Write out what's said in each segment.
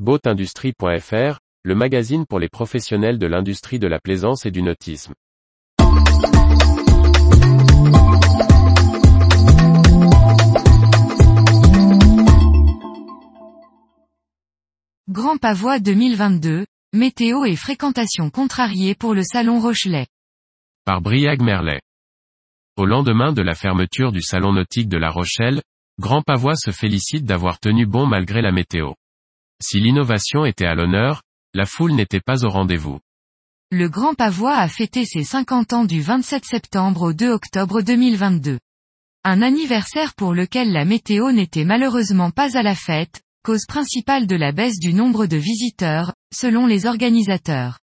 Boatindustrie.fr, le magazine pour les professionnels de l'industrie de la plaisance et du nautisme. Grand Pavois 2022, météo et fréquentation contrariée pour le salon Rochelet. Par Briag Merlet. Au lendemain de la fermeture du salon nautique de La Rochelle, Grand Pavois se félicite d'avoir tenu bon malgré la météo. Si l'innovation était à l'honneur, la foule n'était pas au rendez-vous. Le Grand Pavois a fêté ses 50 ans du 27 septembre au 2 octobre 2022. Un anniversaire pour lequel la météo n'était malheureusement pas à la fête, cause principale de la baisse du nombre de visiteurs, selon les organisateurs.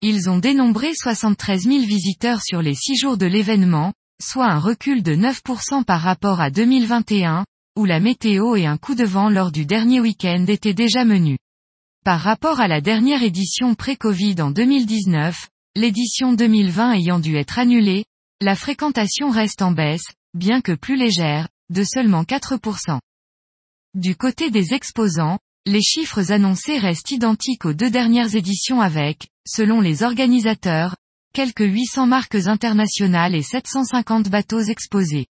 Ils ont dénombré 73 000 visiteurs sur les 6 jours de l'événement, soit un recul de 9% par rapport à 2021, où la météo et un coup de vent lors du dernier week-end étaient déjà menus. Par rapport à la dernière édition pré-Covid en 2019, l'édition 2020 ayant dû être annulée, la fréquentation reste en baisse, bien que plus légère, de seulement 4%. Du côté des exposants, les chiffres annoncés restent identiques aux deux dernières éditions avec, selon les organisateurs, quelques 800 marques internationales et 750 bateaux exposés.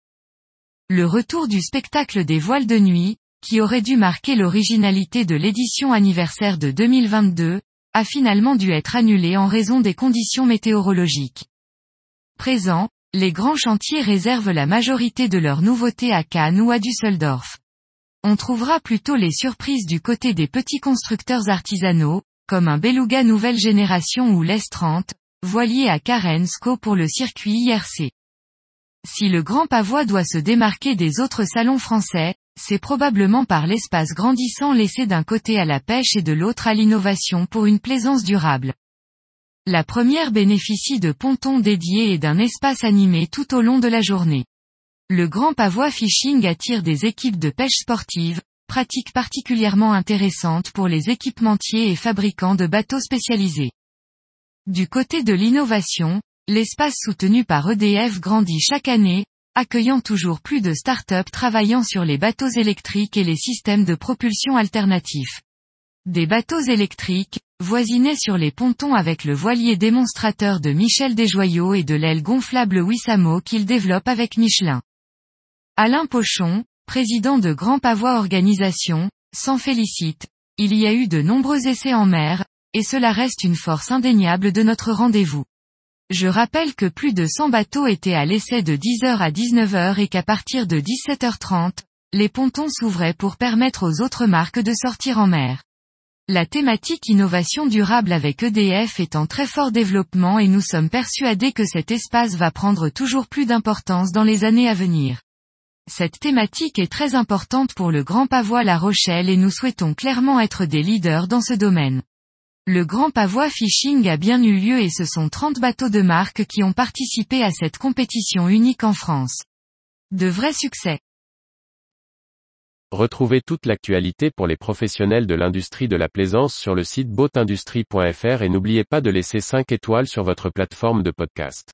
Le retour du spectacle des voiles de nuit, qui aurait dû marquer l'originalité de l'édition anniversaire de 2022, a finalement dû être annulé en raison des conditions météorologiques. Présent, les grands chantiers réservent la majorité de leurs nouveautés à Cannes ou à Düsseldorf. On trouvera plutôt les surprises du côté des petits constructeurs artisanaux, comme un Beluga nouvelle génération ou l'S30, voilier à Carensco pour le circuit IRC. Si le Grand Pavois doit se démarquer des autres salons français, c'est probablement par l'espace grandissant laissé d'un côté à la pêche et de l'autre à l'innovation pour une plaisance durable. La première bénéficie de pontons dédiés et d'un espace animé tout au long de la journée. Le Grand Pavois Fishing attire des équipes de pêche sportive, pratique particulièrement intéressante pour les équipementiers et fabricants de bateaux spécialisés. Du côté de l'innovation, l'espace soutenu par EDF grandit chaque année, accueillant toujours plus de start-up travaillant sur les bateaux électriques et les systèmes de propulsion alternatifs. Des bateaux électriques, voisinés sur les pontons avec le voilier démonstrateur de Michel Desjoyaux et de l'aile gonflable Wissamo qu'il développe avec Michelin. Alain Pochon, président de Grand Pavois Organisation, s'en félicite. Il y a eu de nombreux essais en mer, et cela reste une force indéniable de notre rendez-vous. Je rappelle que plus de 100 bateaux étaient à l'essai de 10h à 19h et qu'à partir de 17h30, les pontons s'ouvraient pour permettre aux autres marques de sortir en mer. La thématique innovation durable avec EDF est en très fort développement et nous sommes persuadés que cet espace va prendre toujours plus d'importance dans les années à venir. Cette thématique est très importante pour le Grand Pavois La Rochelle et nous souhaitons clairement être des leaders dans ce domaine. Le Grand Pavois Fishing a bien eu lieu et ce sont 30 bateaux de marque qui ont participé à cette compétition unique en France. De vrais succès. Retrouvez toute l'actualité pour les professionnels de l'industrie de la plaisance sur le site boatindustrie.fr et n'oubliez pas de laisser 5 étoiles sur votre plateforme de podcast.